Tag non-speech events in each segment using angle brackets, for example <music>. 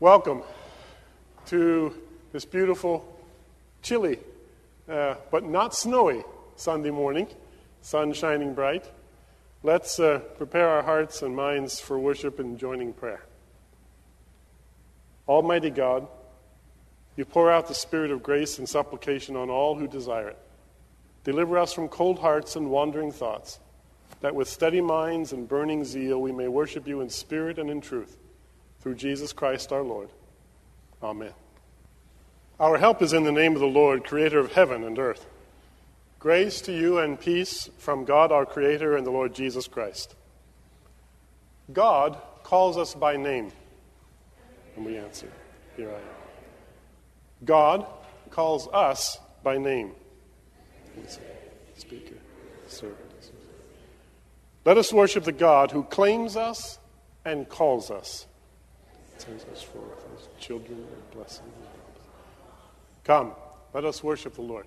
Welcome to this beautiful, chilly, uh, but not snowy Sunday morning, sun shining bright. Let's uh, prepare our hearts and minds for worship and joining prayer. Almighty God, you pour out the spirit of grace and supplication on all who desire it. Deliver us from cold hearts and wandering thoughts, that with steady minds and burning zeal we may worship you in spirit and in truth, through Jesus Christ our Lord. Amen. Our help is in the name of the Lord, creator of heaven and earth. Grace to you and peace from God our Creator and the Lord Jesus Christ. God calls us by name. And we answer, Here I am. God calls us by name. Speaker, servant. Let us worship the God who claims us and calls us. Sends us forth as children of blessing. Come, let us worship the Lord.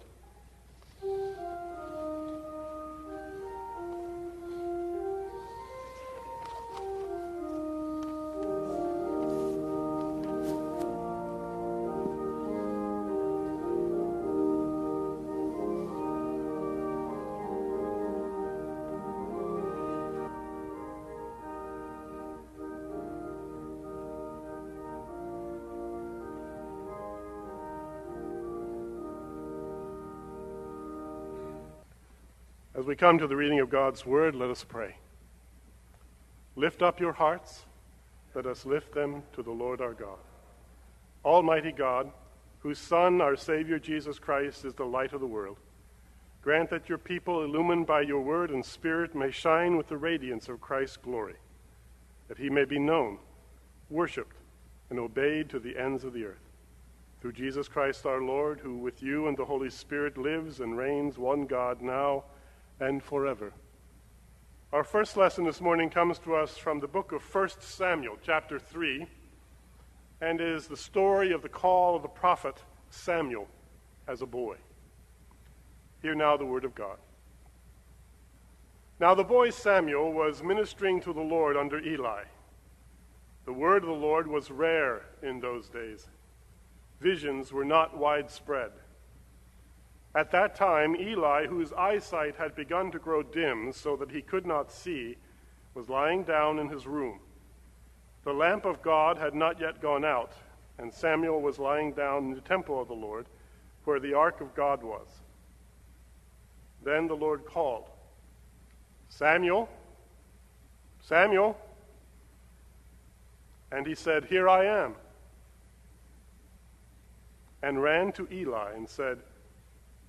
As we come to the reading of God's Word, let us pray. Lift up your hearts. Let us lift them to the Lord our God. Almighty God, whose Son, our Savior Jesus Christ, is the light of the world, grant that your people, illumined by your Word and Spirit, may shine with the radiance of Christ's glory, that he may be known, worshiped, and obeyed to the ends of the earth. Through Jesus Christ our Lord, who with you and the Holy Spirit lives and reigns one God now and forever. Our first lesson this morning comes to us from the book of 1 Samuel, chapter 3, and is the story of the call of the prophet Samuel as a boy. Hear now the word of God. Now the boy Samuel was ministering to the Lord under Eli. The word of the Lord was rare in those days. Visions were not widespread. At that time, Eli, whose eyesight had begun to grow dim so that he could not see, was lying down in his room. The lamp of God had not yet gone out, and Samuel was lying down in the temple of the Lord, where the ark of God was. Then the Lord called, Samuel, Samuel. And he said, Here I am. And ran to Eli and said,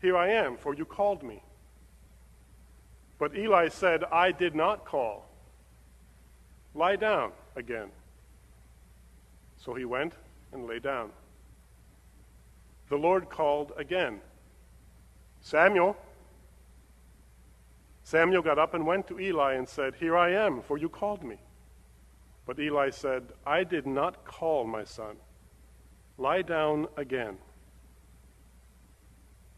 here I am, for you called me. But Eli said, I did not call. Lie down again. So he went and lay down. The Lord called again Samuel. Samuel got up and went to Eli and said, Here I am, for you called me. But Eli said, I did not call my son. Lie down again.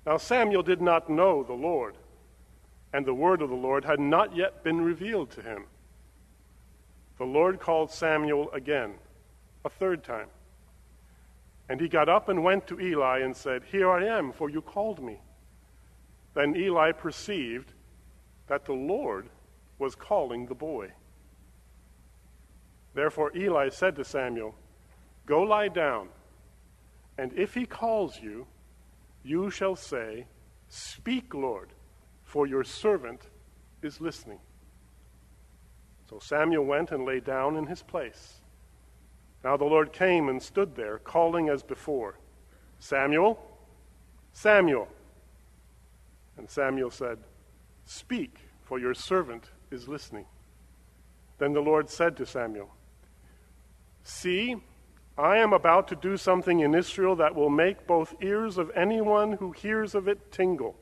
Now Samuel did not know the Lord, and the word of the Lord had not yet been revealed to him. The Lord called Samuel again, a third time. And he got up and went to Eli and said, Here I am, for you called me. Then Eli perceived that the Lord was calling the boy. Therefore Eli said to Samuel, Go lie down, and if he calls you, you shall say, Speak, Lord, for your servant is listening. So Samuel went and lay down in his place. Now the Lord came and stood there, calling as before, Samuel, Samuel. And Samuel said, Speak, for your servant is listening. Then the Lord said to Samuel, See, I am about to do something in Israel that will make both ears of anyone who hears of it tingle.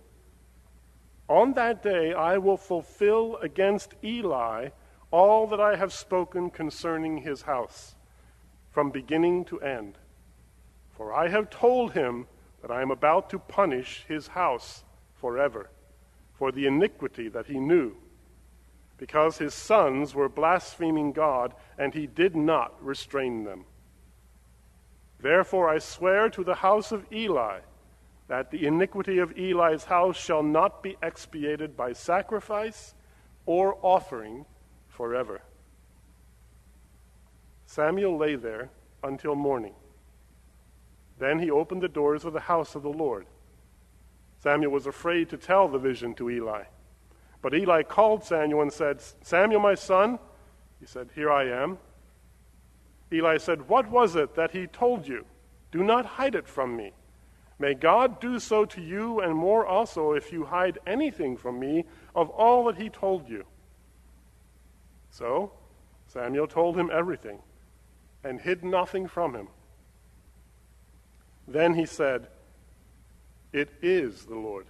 On that day I will fulfill against Eli all that I have spoken concerning his house, from beginning to end. For I have told him that I am about to punish his house forever for the iniquity that he knew, because his sons were blaspheming God, and he did not restrain them. Therefore I swear to the house of Eli that the iniquity of Eli's house shall not be expiated by sacrifice or offering forever. Samuel lay there until morning. Then he opened the doors of the house of the Lord. Samuel was afraid to tell the vision to Eli. But Eli called Samuel and said, Samuel, my son. He said, Here I am. Eli said, What was it that he told you? Do not hide it from me. May God do so to you and more also if you hide anything from me of all that he told you. So Samuel told him everything and hid nothing from him. Then he said, It is the Lord.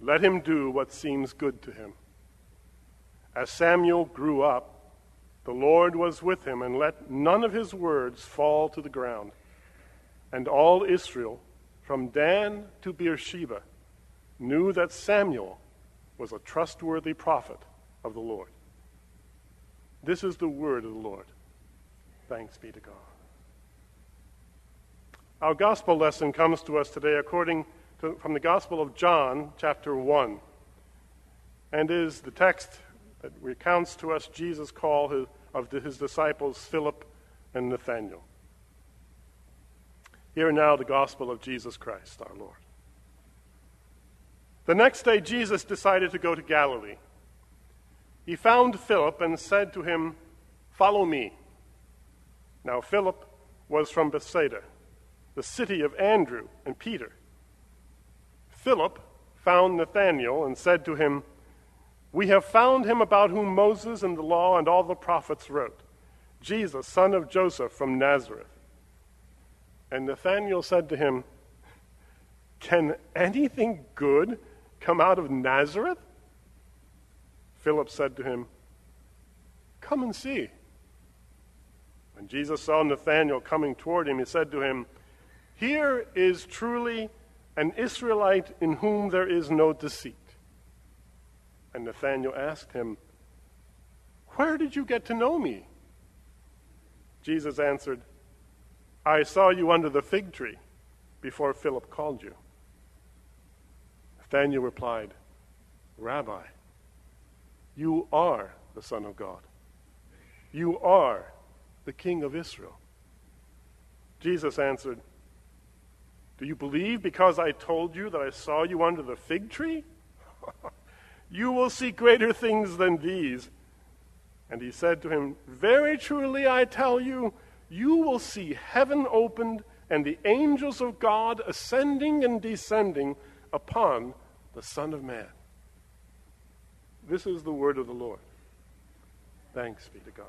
Let him do what seems good to him. As Samuel grew up, the Lord was with him and let none of his words fall to the ground. And all Israel, from Dan to Beersheba, knew that Samuel was a trustworthy prophet of the Lord. This is the word of the Lord. Thanks be to God. Our gospel lesson comes to us today according to, from the Gospel of John, chapter 1, and is the text that recounts to us Jesus' call of his disciples Philip and Nathanael. Hear now the gospel of Jesus Christ, our Lord. The next day, Jesus decided to go to Galilee. He found Philip and said to him, Follow me. Now, Philip was from Bethsaida, the city of Andrew and Peter. Philip found Nathanael and said to him, We have found him about whom Moses and the law and all the prophets wrote, Jesus, son of Joseph from Nazareth. And Nathanael said to him, Can anything good come out of Nazareth? Philip said to him, Come and see. When Jesus saw Nathanael coming toward him, he said to him, Here is truly an Israelite in whom there is no deceit. And Nathanael asked him, Where did you get to know me? Jesus answered, I saw you under the fig tree before Philip called you. Nathanael replied, Rabbi, you are the Son of God. You are the King of Israel. Jesus answered, Do you believe because I told you that I saw you under the fig tree? <laughs> you will see greater things than these. And he said to him, Very truly I tell you, you will see heaven opened and the angels of God ascending and descending upon the Son of Man. This is the word of the Lord. Thanks be to God.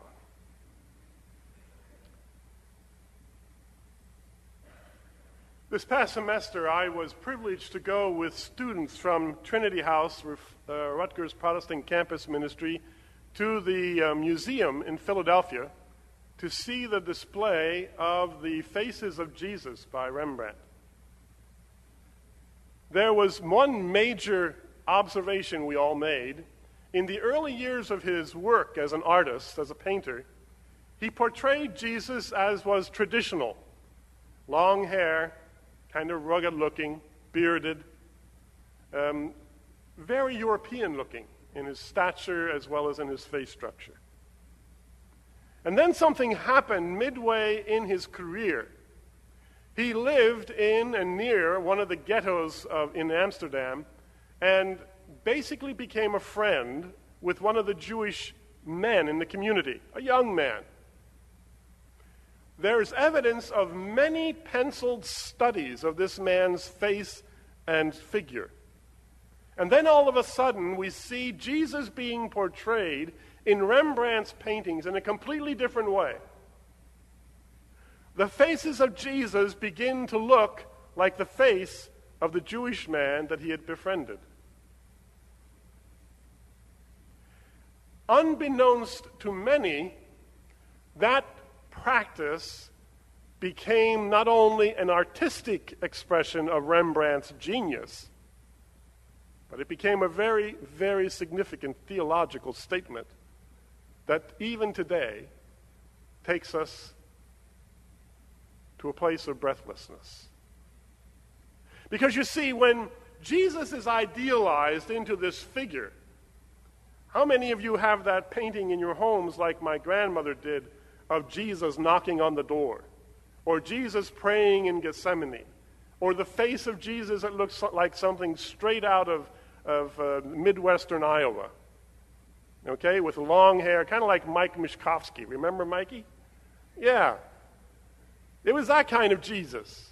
This past semester, I was privileged to go with students from Trinity House, uh, Rutgers Protestant Campus Ministry, to the uh, museum in Philadelphia to see the display of the Faces of Jesus by Rembrandt. There was one major observation we all made. In the early years of his work as an artist, as a painter, he portrayed Jesus as was traditional long hair, kind of rugged looking, bearded, um, very European looking in his stature as well as in his face structure. And then something happened midway in his career. He lived in and near one of the ghettos of, in Amsterdam and basically became a friend with one of the Jewish men in the community, a young man. There's evidence of many penciled studies of this man's face and figure. And then all of a sudden, we see Jesus being portrayed in Rembrandt's paintings in a completely different way. The faces of Jesus begin to look like the face of the Jewish man that he had befriended. Unbeknownst to many, that practice became not only an artistic expression of Rembrandt's genius, but it became a very, very significant theological statement that even today takes us to a place of breathlessness. Because you see, when Jesus is idealized into this figure, how many of you have that painting in your homes, like my grandmother did, of Jesus knocking on the door? Or Jesus praying in Gethsemane? Or the face of Jesus that looks like something straight out of, of uh, Midwestern Iowa? Okay, with long hair, kind of like Mike Mishkovsky. Remember Mikey? Yeah. It was that kind of Jesus.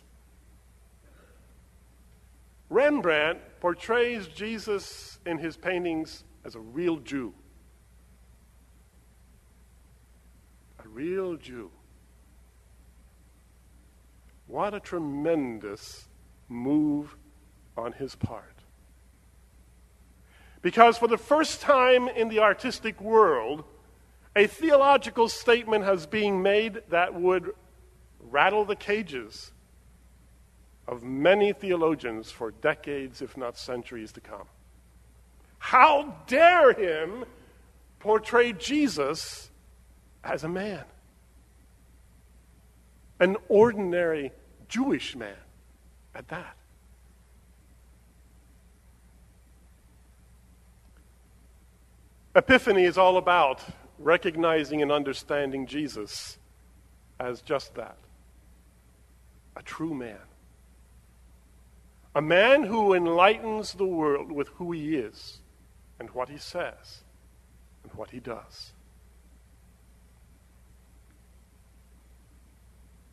Rembrandt portrays Jesus in his paintings as a real Jew. A real Jew. What a tremendous move on his part. Because for the first time in the artistic world, a theological statement has been made that would rattle the cages of many theologians for decades, if not centuries, to come. How dare him portray Jesus as a man? An ordinary Jewish man at that. Epiphany is all about recognizing and understanding Jesus as just that a true man. A man who enlightens the world with who he is and what he says and what he does.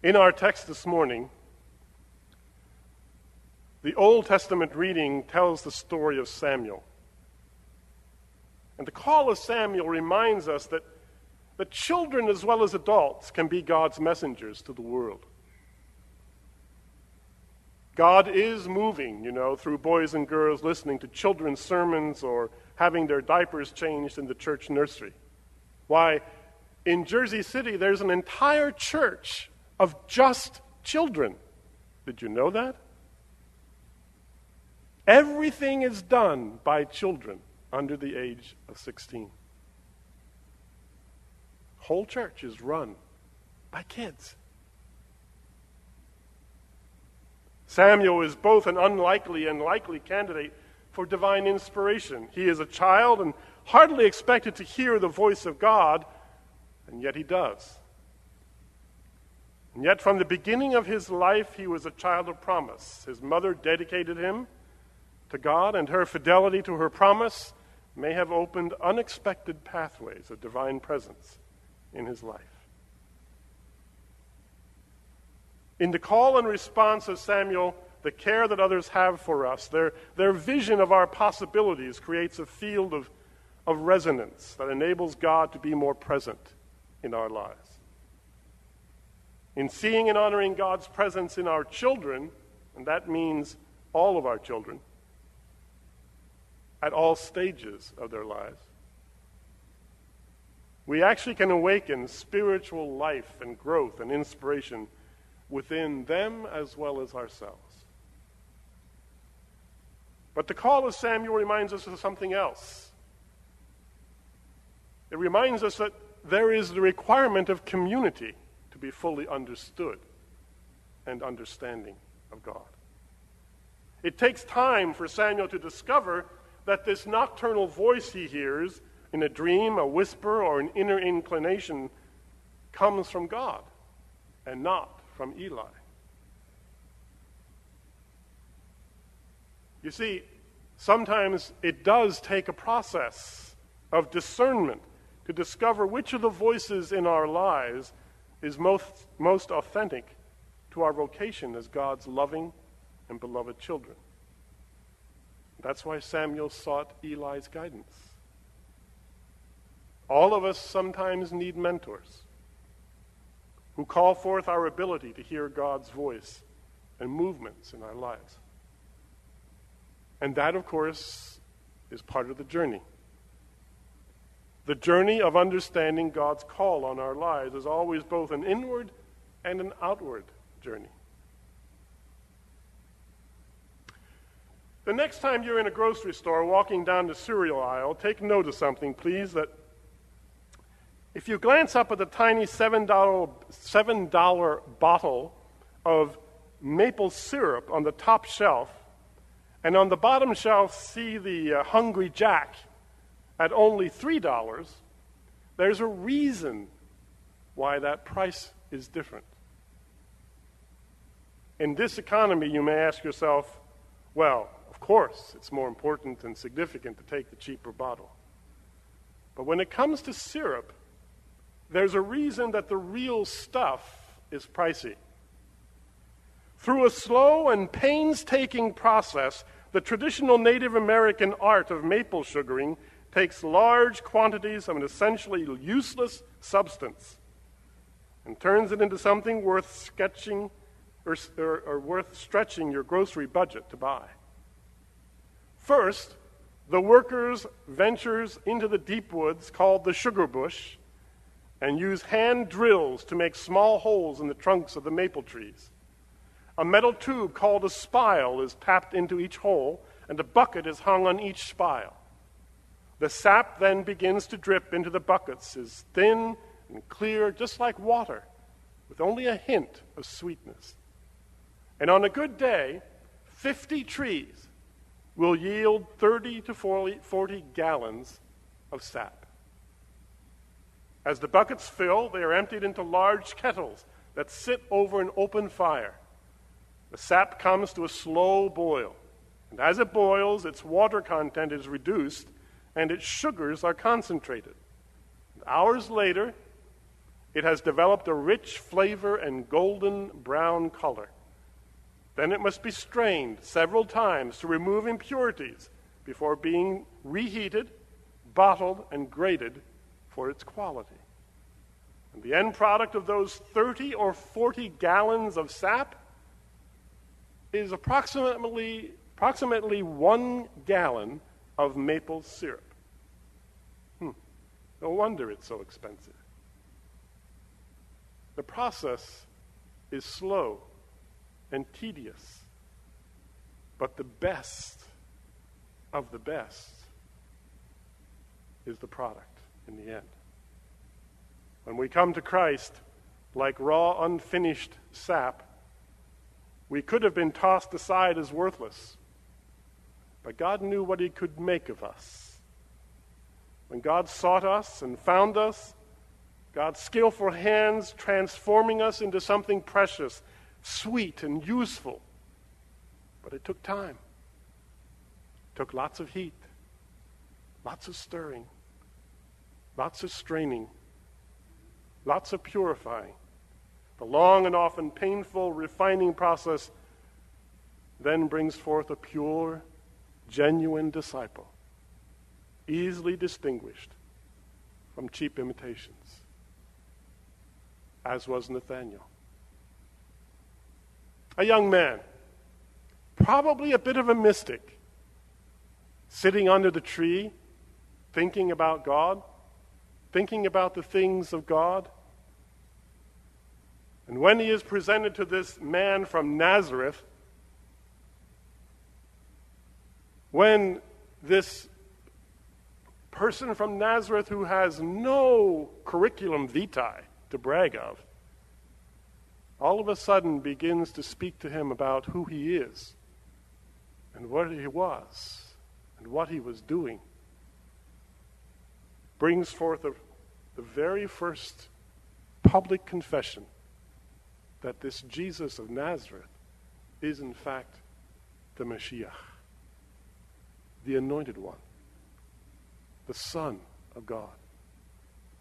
In our text this morning, the Old Testament reading tells the story of Samuel. And the call of Samuel reminds us that, that children as well as adults can be God's messengers to the world. God is moving, you know, through boys and girls listening to children's sermons or having their diapers changed in the church nursery. Why, in Jersey City, there's an entire church of just children. Did you know that? Everything is done by children under the age of 16. Whole church is run by kids. Samuel is both an unlikely and likely candidate for divine inspiration. He is a child and hardly expected to hear the voice of God, and yet he does. And yet, from the beginning of his life, he was a child of promise. His mother dedicated him to God, and her fidelity to her promise may have opened unexpected pathways of divine presence in his life. In the call and response of Samuel, the care that others have for us, their, their vision of our possibilities creates a field of, of resonance that enables God to be more present in our lives. In seeing and honoring God's presence in our children, and that means all of our children, at all stages of their lives, we actually can awaken spiritual life and growth and inspiration within them as well as ourselves. But the call of Samuel reminds us of something else. It reminds us that there is the requirement of community to be fully understood and understanding of God. It takes time for Samuel to discover that this nocturnal voice he hears in a dream, a whisper, or an inner inclination comes from God and not from Eli. You see, sometimes it does take a process of discernment to discover which of the voices in our lives is most, most authentic to our vocation as God's loving and beloved children. That's why Samuel sought Eli's guidance. All of us sometimes need mentors who call forth our ability to hear God's voice and movements in our lives. And that, of course, is part of the journey. The journey of understanding God's call on our lives is always both an inward and an outward journey. The next time you're in a grocery store walking down the cereal aisle, take note of something, please, that if you glance up at the tiny $7, $7 bottle of maple syrup on the top shelf, and on the bottom shelf see the uh, Hungry Jack at only $3, there's a reason why that price is different. In this economy, you may ask yourself, well, of course, it's more important and significant to take the cheaper bottle. But when it comes to syrup, there's a reason that the real stuff is pricey. Through a slow and painstaking process, the traditional Native American art of maple sugaring takes large quantities of an essentially useless substance and turns it into something worth sketching or, or, or worth stretching your grocery budget to buy. First, the workers ventures into the deep woods called the sugar bush and use hand drills to make small holes in the trunks of the maple trees. A metal tube called a spile is tapped into each hole, and a bucket is hung on each spile. The sap then begins to drip into the buckets, is thin and clear, just like water, with only a hint of sweetness. And on a good day, 50 trees will yield 30 to 40, 40 gallons of sap. As the buckets fill, they are emptied into large kettles that sit over an open fire. The sap comes to a slow boil, and as it boils, its water content is reduced and its sugars are concentrated. Hours later, it has developed a rich flavor and golden brown color. Then it must be strained several times to remove impurities before being reheated, bottled, and graded for its quality. And the end product of those 30 or 40 gallons of sap is approximately, approximately one gallon of maple syrup. No wonder it's so expensive. The process is slow and tedious, but the best of the best is the product in the end. When we come to Christ, like raw, unfinished sap, we could have been tossed aside as worthless. But God knew what He could make of us. When God sought us and found us, God's skillful hands transforming us into something precious, sweet, and useful. But it took time. It took lots of heat, lots of stirring, lots of straining, lots of purifying. The long and often painful refining process then brings forth a pure, genuine disciple, easily distinguished from cheap imitations, as was Nathanael. A young man, probably a bit of a mystic, sitting under the tree, thinking about God, thinking about the things of God and when he is presented to this man from Nazareth, when this person from Nazareth who has no curriculum vitae to brag of, all of a sudden begins to speak to him about who he is and what he was and what he was doing, brings forth a, the very first public confession that this Jesus of Nazareth is, in fact, the Messiah, the anointed one, the Son of God,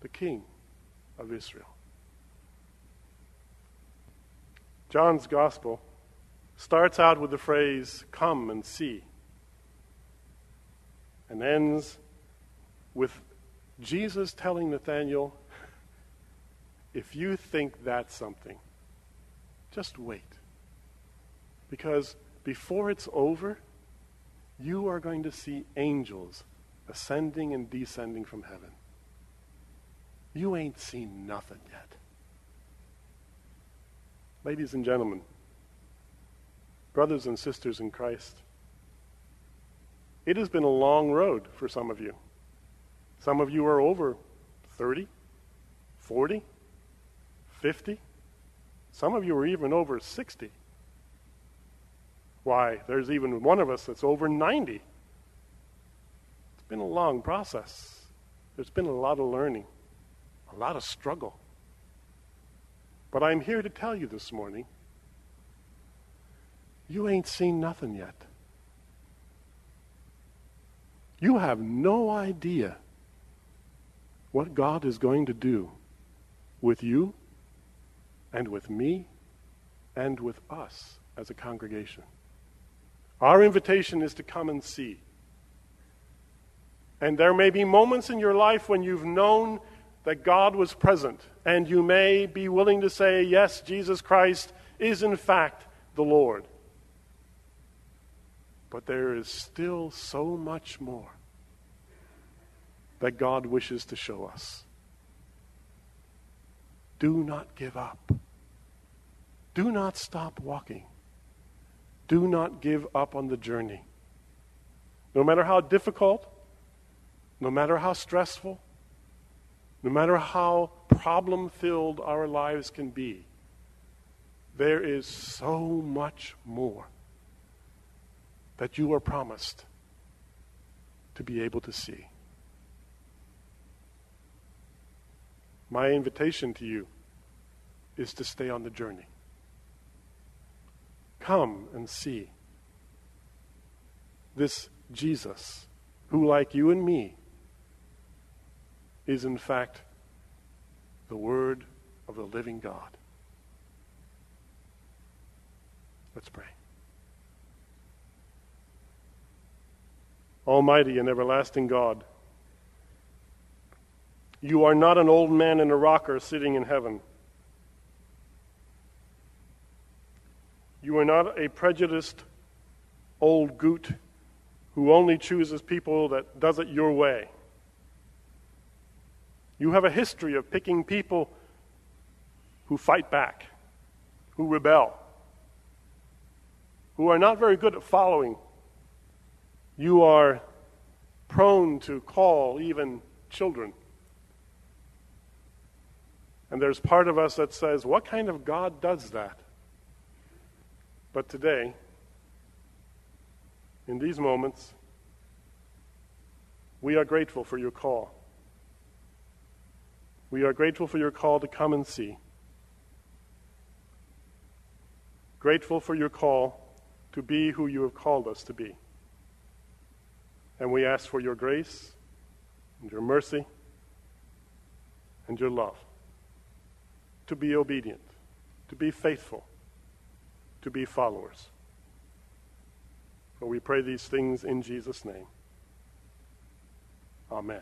the King of Israel. John's Gospel starts out with the phrase, Come and see, and ends with Jesus telling Nathanael, If you think that's something, just wait. Because before it's over, you are going to see angels ascending and descending from heaven. You ain't seen nothing yet. Ladies and gentlemen, brothers and sisters in Christ, it has been a long road for some of you. Some of you are over 30, 40, 50, Some of you are even over 60. Why, there's even one of us that's over 90. Been a long process. There's been a lot of learning, a lot of struggle. But I'm here to tell you this morning you ain't seen nothing yet. You have no idea what God is going to do with you and with me and with us as a congregation. Our invitation is to come and see. And there may be moments in your life when you've known that God was present, and you may be willing to say, Yes, Jesus Christ is in fact the Lord. But there is still so much more that God wishes to show us. Do not give up. Do not stop walking. Do not give up on the journey. No matter how difficult, no matter how stressful, no matter how problem filled our lives can be, there is so much more that you are promised to be able to see. My invitation to you is to stay on the journey. Come and see this Jesus, who, like you and me, is in fact the Word of the living God. Let's pray. Almighty and everlasting God, you are not an old man in a rocker sitting in heaven. You are not a prejudiced old goot who only chooses people that does it your way. You have a history of picking people who fight back, who rebel, who are not very good at following. You are prone to call even children. And there's part of us that says, What kind of God does that? But today, in these moments, we are grateful for your call. We are grateful for your call to come and see. Grateful for your call to be who you have called us to be. And we ask for your grace and your mercy and your love to be obedient, to be faithful to be followers. For we pray these things in Jesus' name. Amen.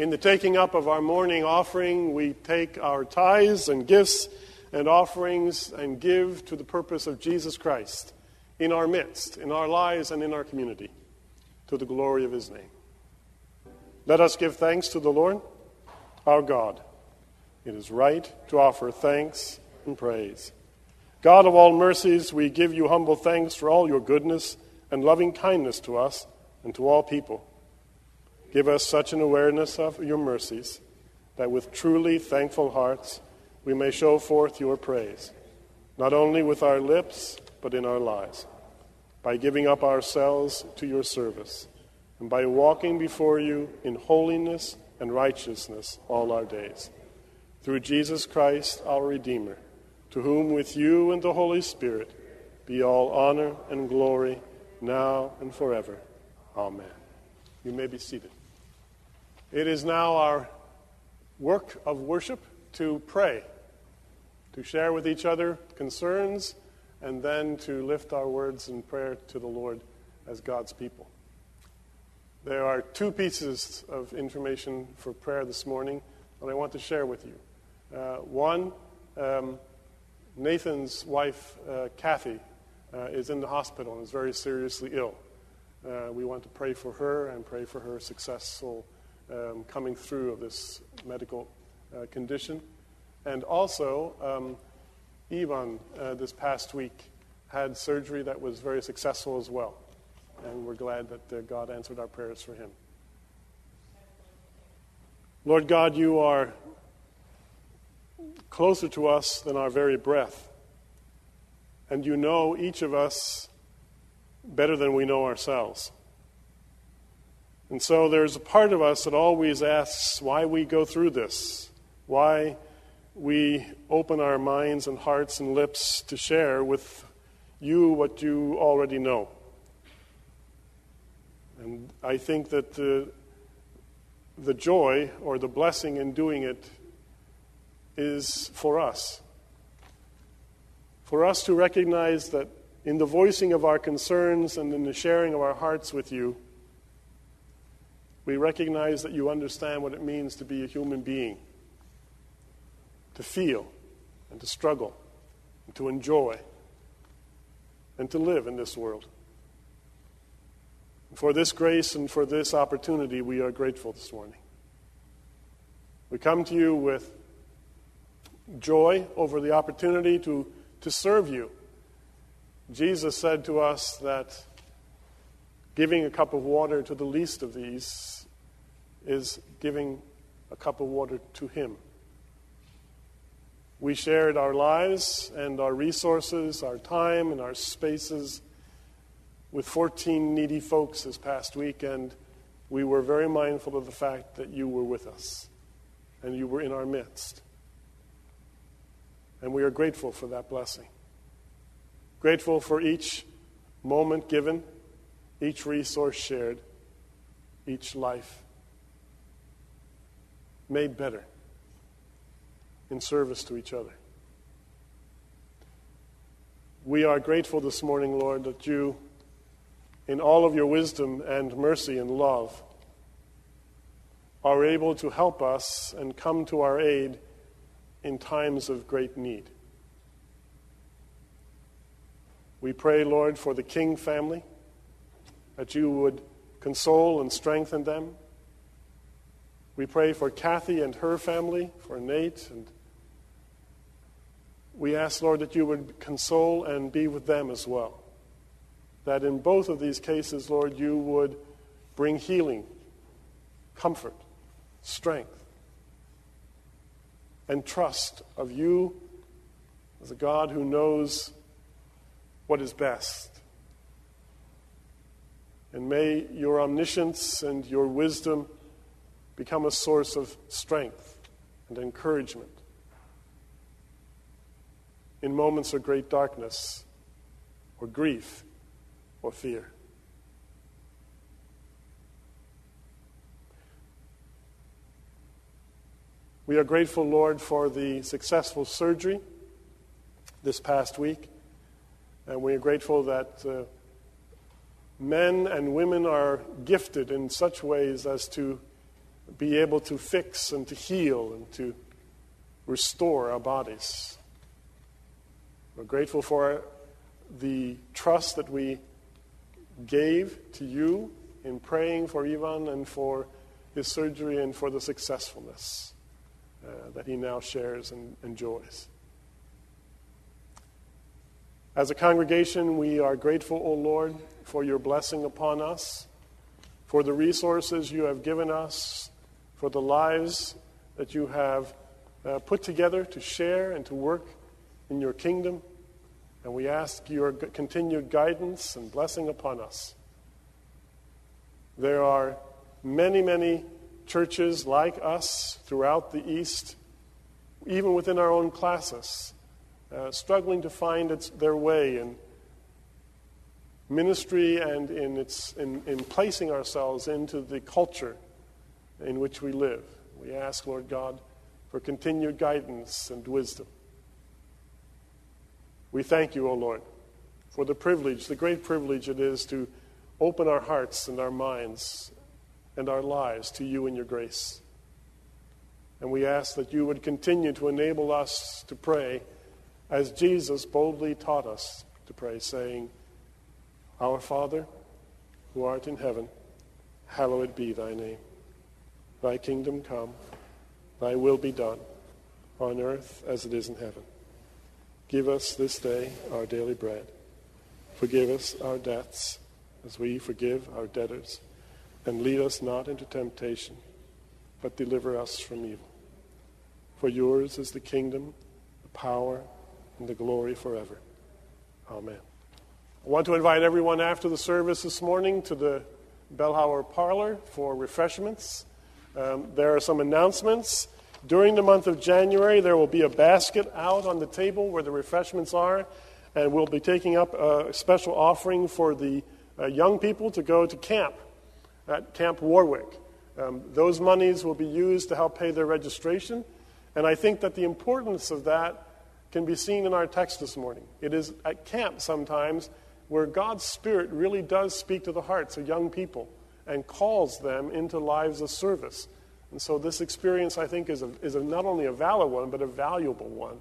In the taking up of our morning offering, we take our tithes and gifts and offerings and give to the purpose of Jesus Christ in our midst, in our lives, and in our community, to the glory of his name. Let us give thanks to the Lord, our God. It is right to offer thanks and praise. God of all mercies, we give you humble thanks for all your goodness and loving kindness to us and to all people. Give us such an awareness of your mercies that with truly thankful hearts we may show forth your praise, not only with our lips, but in our lives, by giving up ourselves to your service, and by walking before you in holiness and righteousness all our days. Through Jesus Christ, our Redeemer, to whom with you and the Holy Spirit be all honor and glory now and forever. Amen. You may be seated. It is now our work of worship to pray, to share with each other concerns, and then to lift our words in prayer to the Lord as God's people. There are two pieces of information for prayer this morning that I want to share with you. Uh, one, um, Nathan's wife, uh, Kathy, uh, is in the hospital and is very seriously ill. Uh, we want to pray for her and pray for her successful um, coming through of this medical uh, condition. And also, um, Ivan, uh, this past week, had surgery that was very successful as well. And we're glad that uh, God answered our prayers for him. Lord God, you are closer to us than our very breath. And you know each of us better than we know ourselves. And so there's a part of us that always asks why we go through this, why we open our minds and hearts and lips to share with you what you already know. And I think that the, the joy or the blessing in doing it is for us. For us to recognize that in the voicing of our concerns and in the sharing of our hearts with you, we recognize that you understand what it means to be a human being, to feel and to struggle and to enjoy and to live in this world. For this grace and for this opportunity, we are grateful this morning. We come to you with joy over the opportunity to, to serve you. Jesus said to us that giving a cup of water to the least of these is giving a cup of water to Him. We shared our lives and our resources, our time and our spaces with 14 needy folks this past week, and we were very mindful of the fact that you were with us and you were in our midst. And we are grateful for that blessing. Grateful for each moment given, each resource shared, each life made better in service to each other. We are grateful this morning, Lord, that you, in all of your wisdom and mercy and love, are able to help us and come to our aid in times of great need. We pray, Lord, for the King family, that you would console and strengthen them. We pray for Kathy and her family, for Nate, and we ask, Lord, that you would console and be with them as well. That in both of these cases, Lord, you would bring healing, comfort, strength and trust of you as a God who knows what is best. And may your omniscience and your wisdom become a source of strength and encouragement in moments of great darkness or grief or fear. We are grateful, Lord, for the successful surgery this past week. And we are grateful that uh, men and women are gifted in such ways as to be able to fix and to heal and to restore our bodies. We're grateful for the trust that we gave to you in praying for Ivan and for his surgery and for the successfulness uh, that he now shares and enjoys. As a congregation, we are grateful, O Lord, for your blessing upon us, for the resources you have given us, for the lives that you have uh, put together to share and to work in your kingdom. And we ask your continued guidance and blessing upon us. There are many, many churches like us throughout the East, even within our own classes, uh, struggling to find its, their way in ministry and in, its, in, in placing ourselves into the culture in which we live. We ask, Lord God, for continued guidance and wisdom. We thank you, O Lord, for the privilege, the great privilege it is to open our hearts and our minds and our lives to you and your grace. And we ask that you would continue to enable us to pray as Jesus boldly taught us to pray, saying, Our Father, who art in heaven, hallowed be thy name. Thy kingdom come, thy will be done, on earth as it is in heaven. Give us this day our daily bread. Forgive us our debts as we forgive our debtors. And lead us not into temptation, but deliver us from evil. For yours is the kingdom, the power, and the glory forever. Amen. I want to invite everyone after the service this morning to the Bellhauer Parlor for refreshments. Um, there are some announcements. During the month of January, there will be a basket out on the table where the refreshments are, and we'll be taking up a special offering for the uh, young people to go to camp at Camp Warwick. Um, those monies will be used to help pay their registration, and I think that the importance of that can be seen in our text this morning. It is at camp sometimes where God's Spirit really does speak to the hearts of young people and calls them into lives of service. And so, this experience, I think, is, a, is a, not only a valid one, but a valuable one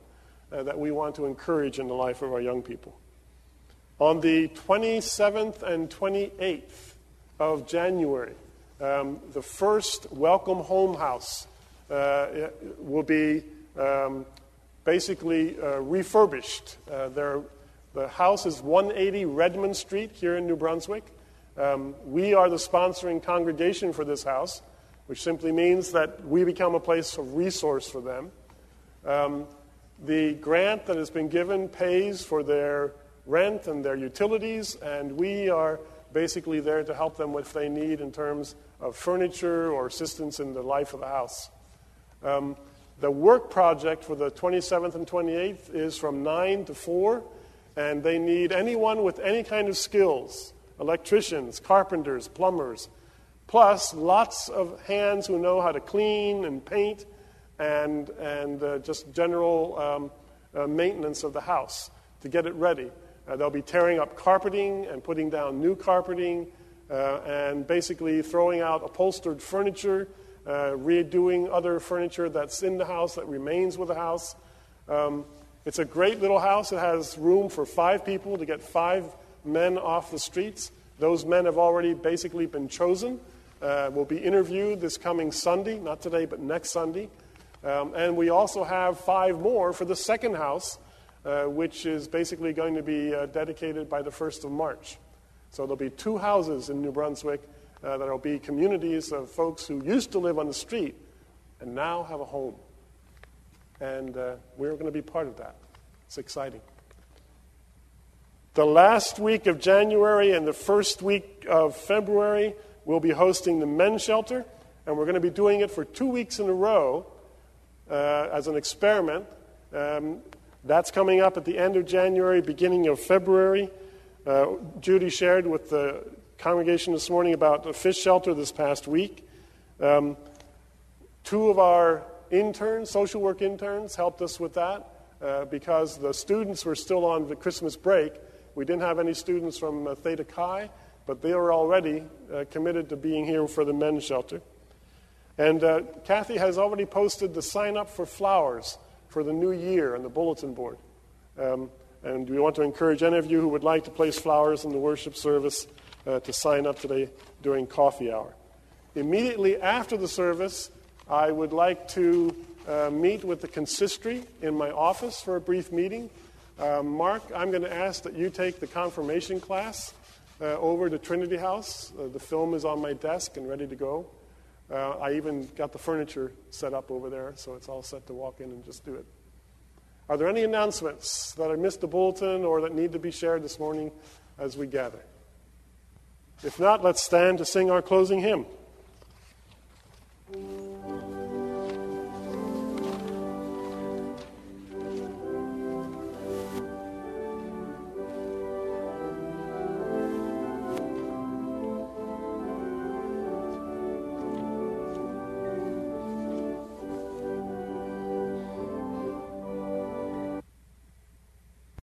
uh, that we want to encourage in the life of our young people. On the 27th and 28th of January, um, the first Welcome Home House uh, will be um, basically uh, refurbished. Uh, the house is 180 Redmond Street here in New Brunswick. Um, we are the sponsoring congregation for this house, which simply means that we become a place of resource for them. Um, the grant that has been given pays for their rent and their utilities, and we are basically there to help them if they need in terms of furniture or assistance in the life of the house. Um, the work project for the 27th and 28th is from 9 to 4, and they need anyone with any kind of skills electricians, carpenters, plumbers, plus lots of hands who know how to clean and paint and, and uh, just general um, uh, maintenance of the house to get it ready. Uh, they'll be tearing up carpeting and putting down new carpeting uh, and basically throwing out upholstered furniture, uh, redoing other furniture that's in the house that remains with the house. Um, it's a great little house. It has room for five people to get five men off the streets. Those men have already basically been chosen, uh, will be interviewed this coming Sunday, not today, but next Sunday. Um, and we also have five more for the second house, uh, which is basically going to be uh, dedicated by the 1st of March. So there'll be two houses in New Brunswick uh, that will be communities of folks who used to live on the street and now have a home. And uh, we're going to be part of that. It's exciting. The last week of January and the first week of February, we'll be hosting the men's shelter, and we're going to be doing it for two weeks in a row uh, as an experiment. Um, that's coming up at the end of January, beginning of February. Uh, Judy shared with the congregation this morning about the fish shelter this past week. Um, two of our interns, social work interns, helped us with that uh, because the students were still on the Christmas break we didn't have any students from uh, Theta Chi, but they were already uh, committed to being here for the men's shelter. And uh, Kathy has already posted the sign up for flowers for the new year on the bulletin board. Um, and we want to encourage any of you who would like to place flowers in the worship service uh, to sign up today during coffee hour. Immediately after the service, I would like to uh, meet with the consistory in my office for a brief meeting uh, Mark, I'm going to ask that you take the confirmation class uh, over to Trinity House. Uh, the film is on my desk and ready to go. Uh, I even got the furniture set up over there, so it's all set to walk in and just do it. Are there any announcements that I missed the bulletin or that need to be shared this morning as we gather? If not, let's stand to sing our closing hymn.